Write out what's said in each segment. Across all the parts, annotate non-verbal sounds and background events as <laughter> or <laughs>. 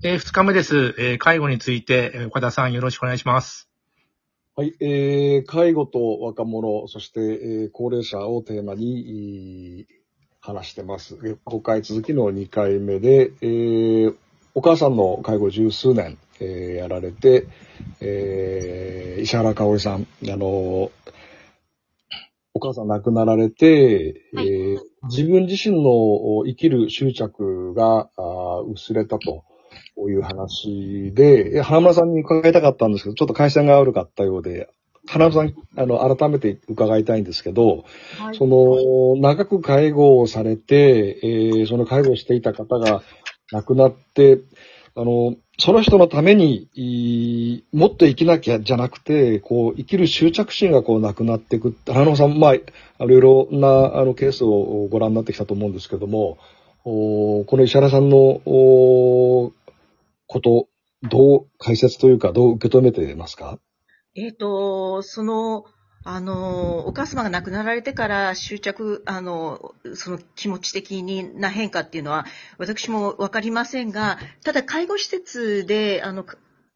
えー、2日目です。えー介護について、えー岡田さんよろしくお願いします。はい、えー、介護と若者、そして、えー高齢者をテーマに、話してます。えー5回続きの2回目で、えーお母さんの介護十数年、えーやられて、えー石原香織さん、あの、お母さん亡くなられて、はいえー自分自身のお生きる執着があー薄れたと。こういう話で、花村さんに伺いたかったんですけど、ちょっと回線が悪かったようで、花村さん、あの、改めて伺いたいんですけど、はいその、長く介護をされて、えーその介護をしていた方が亡くなって、あの、その人のために、いもっと生きなきゃじゃなくて、こう、生きる執着心がこう、なくなっていく。花野さん、まあ、いろいろな、あの、ケースをご覧になってきたと思うんですけども、おこの石原さんの、おこと、どう解説というか、どう受け止めていますか？えっ、と、その、あの、お母様が亡くなられてから執着、あの、その気持ち的にな変化っていうのは、私もわかりませんが、ただ介護施設で、あの、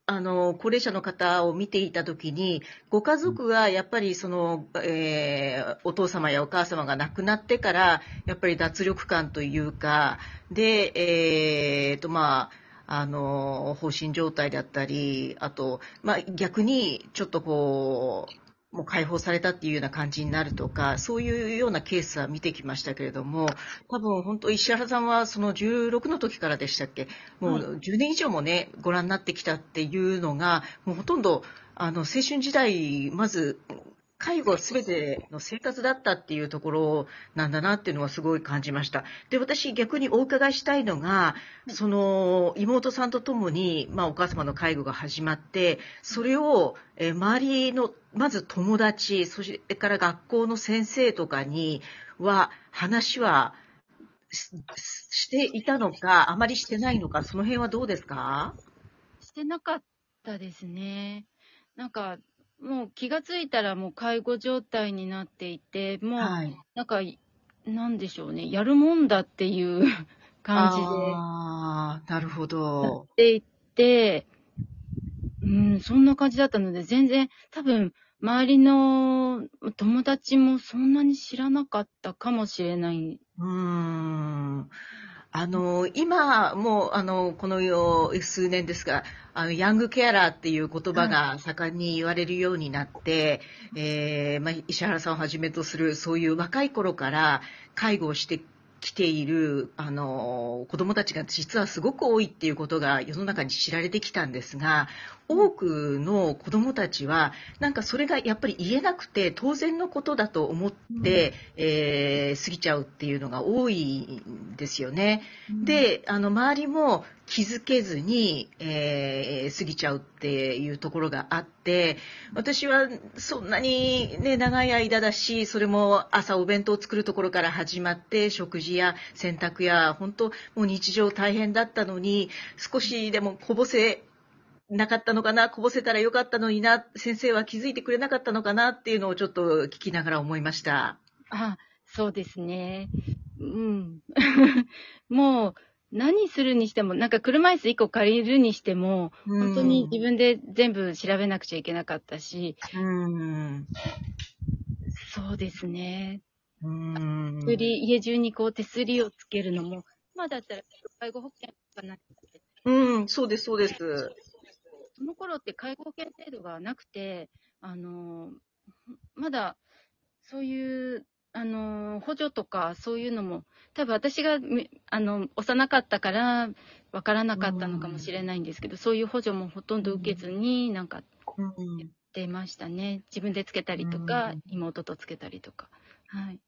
あの、高齢者の方を見ていたときに、ご家族がやっぱりその、えーお父様やお母様が亡くなってから、やっぱり脱力感というか、で、えーと、まあ、あの、放心状態だったり、あと、まあ、逆にちょっとこう、もう解放されたっていうような感じになるとか、そういうようなケースは見てきましたけれども、多分本当石原さんはその16の時からでしたっけもう10年以上もね、ご覧になってきたっていうのが、もうほとんど、あの、青春時代、まず、介護は全ての生活だったっていうところなんだなっていうのはすごい感じました。で、私逆にお伺いしたいのが、その妹さんと共に、まあ、お母様の介護が始まって、それを、えー周りの、まず友達、それから学校の先生とかには、話はししていたのか、あまりしてないのか、その辺はどうですか？してなかったですね。なんか、もう気がついたらもう介護状態になっていて、もう、はい。なんか、なんでしょうね、やるもんだっていう <laughs> 感じでああ、なるほやどっ。ていって、うん、そんな感じだったので、全然、多分、周りの友達もそんなに知らなかったかもしれない。うーん。あの、今、もう、あの、このよ数年ですが、あの、ヤングケアラーっていう言葉が盛んに言われるようになって、えーまあ、石原さんをはじめとする、そういう若い頃から介護をしてきている、あの、子供たちが実はすごく多いっていうことが世の中に知られてきたんですが、多くの子供たちは、なんかそれがやっぱり言えなくて当然のことだと思って、えー過ぎちゃうっていうのが多いんですよね。で、あの、周りも気づけずに、えー過ぎちゃうっていうところがあって、私はそんなにね、長い間だし、それも朝お弁当を作るところから始まって、食事や洗濯や、本当もう日常大変だったのに、少しでもこぼせなかったのかな、こぼせたらよかったのにな、先生は気づいてくれなかったのかなっていうのをちょっと聞きながら思いました。あ、そうですね。うん。<laughs> もう、何するにしても、なんか車椅子1個借りるにしても、本当に自分で全部調べなくちゃいけなかったし、うん。そうですね。うん。手すり、家中にこう手すりをつけるのも、まあだったら介護保険かなって。うん、そうです、そうです。その頃って介護保険制度がなくて、あの、まだそういう、あの、補助とかそういうのも、多分私がみ、あの、幼かったからわからなかったのかもしれないんですけど、そういう補助もほとんど受けずに、なんかうん出ましたね。自分でつけたりとか、うん妹とつけたりとか。はい。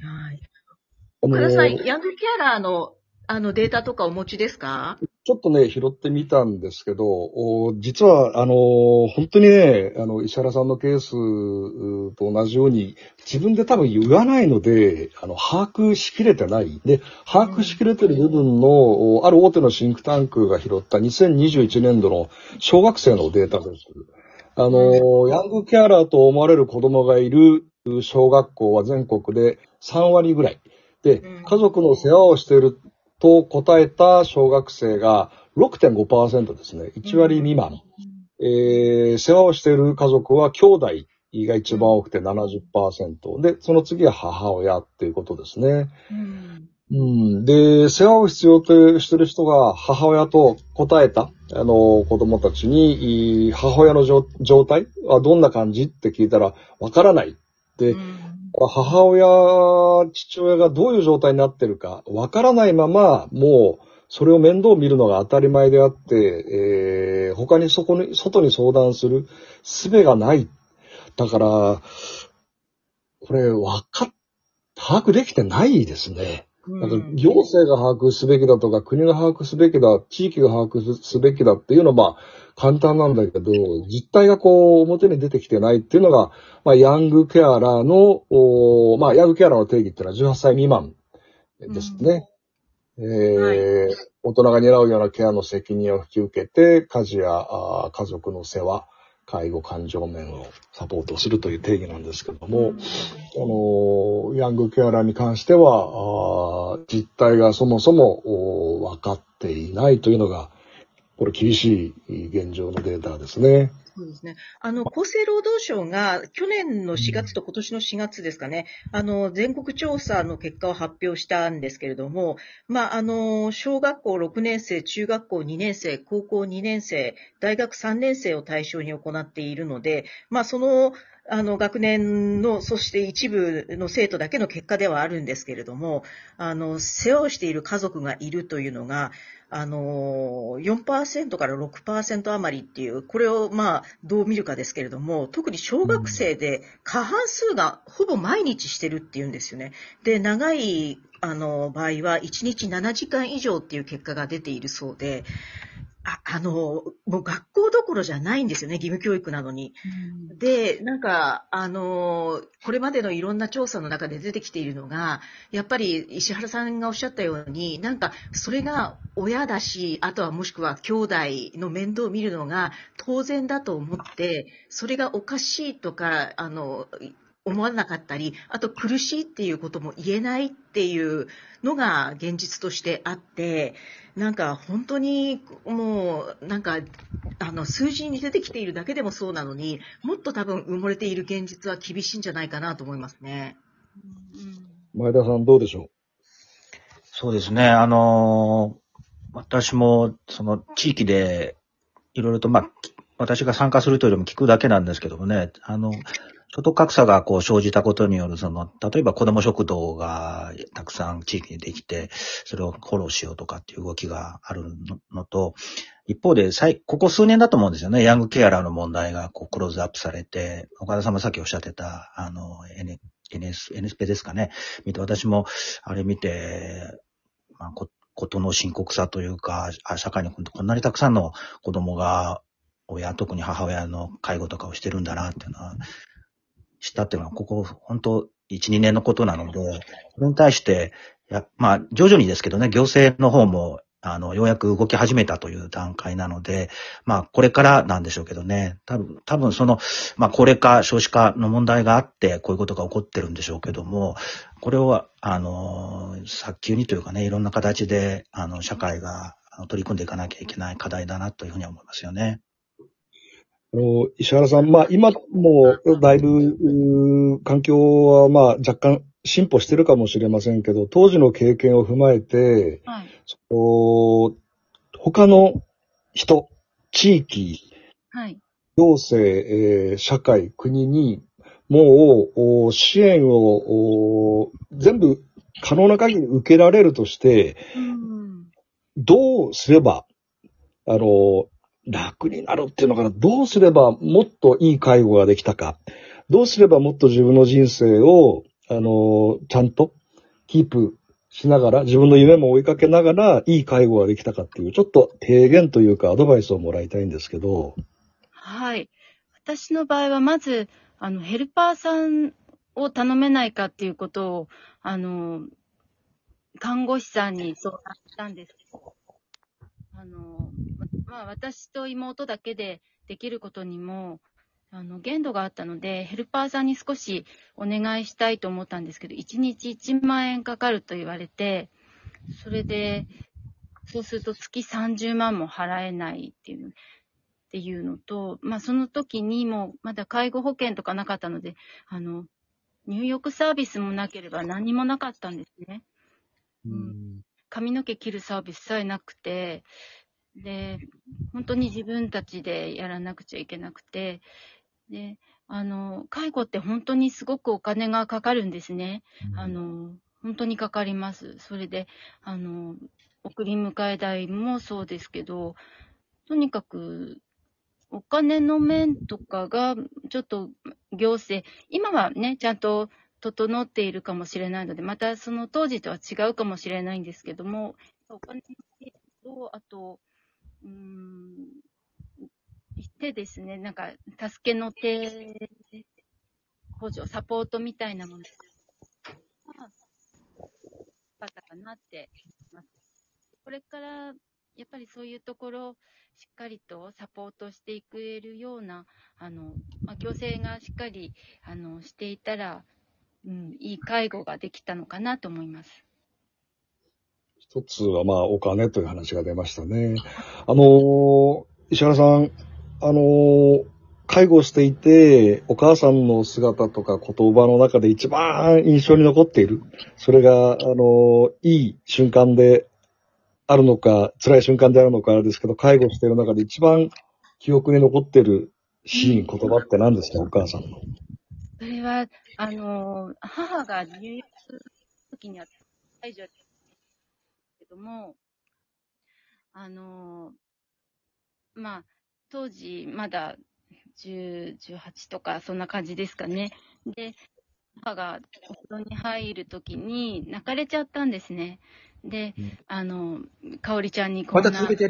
はい。岡田さん、ヤングケアラーのあのデータとかお持ちですか？ちょっとね、拾ってみたんですけど、お実は、あのー本当にね、あの、石原さんのケースと同じように、自分で多分言わないので、あの、把握しきれてない。で、把握しきれてる部分の、おある大手のシンクタンクが拾った2021年度の小学生のデータです。あのーヤングケアラーと思われる子供がいる小学校は全国で3割ぐらい。でうん、家族の世話をしていると答えた小学生が6.5%ですね。1割未満。えー、世話をしている家族は兄弟が一番多くて70%。で、その次は母親っていうことですね。うんうん。で、世話を必要としてる人が母親と答えた、あの、子供たちに、い母親の状状態はどんな感じって聞いたら、わからない。で、うん母親、父親がどういう状態になってるか、わからないまま、もう、それを面倒見るのが当たり前であって、えー、他にそこに、外に相談する術がない。だから、これ、わかっ、把握できてないですね。なん。か行政が把握すべきだとか、国が把握すべきだ、地域が把握すべきだっていうのは、まあ、簡単なんだけど、実態がこう、表に出てきてないっていうのが、まあ、ヤングケアラーの、おーまあ、ヤングケアラーの定義っていうのは18歳未満ですね。えーは大人が担うようなケアの責任を引き受けて、家事やあー家族の世話、介護、感情面をサポートするという定義なんですけども、あの、ヤングケアラーに関しては、実態がそもそもお分かっていないというのが、これ厳しい現状のデータですね。そうですね。あの、厚生労働省が去年の4月と今年の4月ですかね、あの、全国調査の結果を発表したんですけれども、まあ、あの、小学校6年生、中学校2年生、高校2年生、大学3年生を対象に行っているので、まあ、その、あの、学年の、そして一部の生徒だけの結果ではあるんですけれども、あの、世話をしている家族がいるというのが、あの、4%から6%余りっていう、これをまあ、どう見るかですけれども、特に小学生で過半数がほぼ毎日してるっていうんですよね。で、長い、あの、場合は1日7時間以上っていう結果が出ているそうで、ああの、もう学校どころじゃないんですよね、義務教育なのに。で、なんか、あの、これまでのいろんな調査の中で出てきているのが、やっぱり石原さんがおっしゃったように、なんか、それが親だし、あとはもしくは兄弟の面倒を見るのが当然だと思って、それがおかしいとか、あの、思わなかったり、あと苦しいっていうことも言えないっていうのが現実としてあって、なんか本当にもう、なんか、あの、数字に出てきているだけでもそうなのに、もっと多分埋もれている現実は厳しいんじゃないかなと思いますね。前田さんどうでしょそうですね。あのー私も、その、地域で、いろいろと、まあ、き私が参加するというよりも聞くだけなんですけどもね、あの、所得格差がこう生じたことによる、その、例えば子ども食堂がたくさん地域にできて、それをフォローしようとかっていう動きがあるのと、一方で、ここ数年だと思うんですよね。ヤングケアラーの問題がこうクローズアップされて、岡田さんもさっきおっしゃってた、あの、N、NS、NSP ですかね。見て、私も、あれ見て、まあ、こことの深刻さというか、社会にこんなにたくさんの子供が、親、特に母親の介護とかをしてるんだなっていうのは、知ったっていうのは、ここ、本当1、2年のことなので、それに対して、やまあ、徐々にですけどね、行政の方も、あの、ようやく動き始めたという段階なので、まあ、これからなんでしょうけどね、多分、多分その、まあ、高齢化、少子化の問題があって、こういうことが起こってるんでしょうけども、これを、あの、早急にというかね、いろんな形で、あの、社会が取り組んでいかなきゃいけない課題だなというふうには思いますよね。うあの、石原さん、まあ今もだいぶ、環境はまあ若干進歩してるかもしれませんけど、当時の経験を踏まえて、はい。お他の人、地域、はい。行政、えー社会、国に、もう、お支援を、お全部可能な限り受けられるとして、うん。どうすれば、あの、楽になるっていうのかな、どうすればもっといい介護ができたか、どうすればもっと自分の人生を、あの、ちゃんとキープしながら、自分の夢も追いかけながら、いい介護ができたかっていう、ちょっと提言というかアドバイスをもらいたいんですけど、はい。私の場合は、まず、あの、ヘルパーさんを頼めないかっていうことを、あの、看護師さんに相談したんです。あの、まあ、私と妹だけでできることにも、あの、限度があったので、ヘルパーさんに少しお願いしたいと思ったんですけど、1日1万円かかると言われて、それで、そうすると月30万も払えないっていう、っていうのと、まあその時にもまだ介護保険とかなかったので、あの、入浴サービスもなければ何もなかったんですね。うん髪の毛切るサービスさえなくて、で、本当に自分たちでやらなくちゃいけなくて、で、あの、介護って本当にすごくお金がかかるんですね。あの、本当にかかります。それで、あの、送り迎え代もそうですけど、とにかく、お金の面とかが、ちょっと行政、今はね、ちゃんと整っているかもしれないので、またその当時とは違うかもしれないんですけども、お金と、あと、うーん、手ですね、なんか、助けの手、補助、サポートみたいなものが、あったかなってます。これから、やっぱりそういうところ、しっかりとサポートしていけるような、あの、まあ、行政がしっかり、あの、していたら、うん、いい介護ができたのかなと思います。一つはまあお金という話が出ましたね。あの石原さん、あの介護していて、お母さんの姿とか言葉の中で一番印象に残っている。それが、あのいい瞬間であるのか、辛い瞬間であるのかあれですけど、介護している中で一番記憶に残っているシーン、言葉って何ですか、お母さんの？それは、あの、母が入浴する時には、介助だったども、あの、まあ、当時、まだ10、18とか、そんな感じですかね。で、母がお風呂に入る時に泣かれちゃったんですね。で、あの、かおりちゃんにこんな、また続けてやり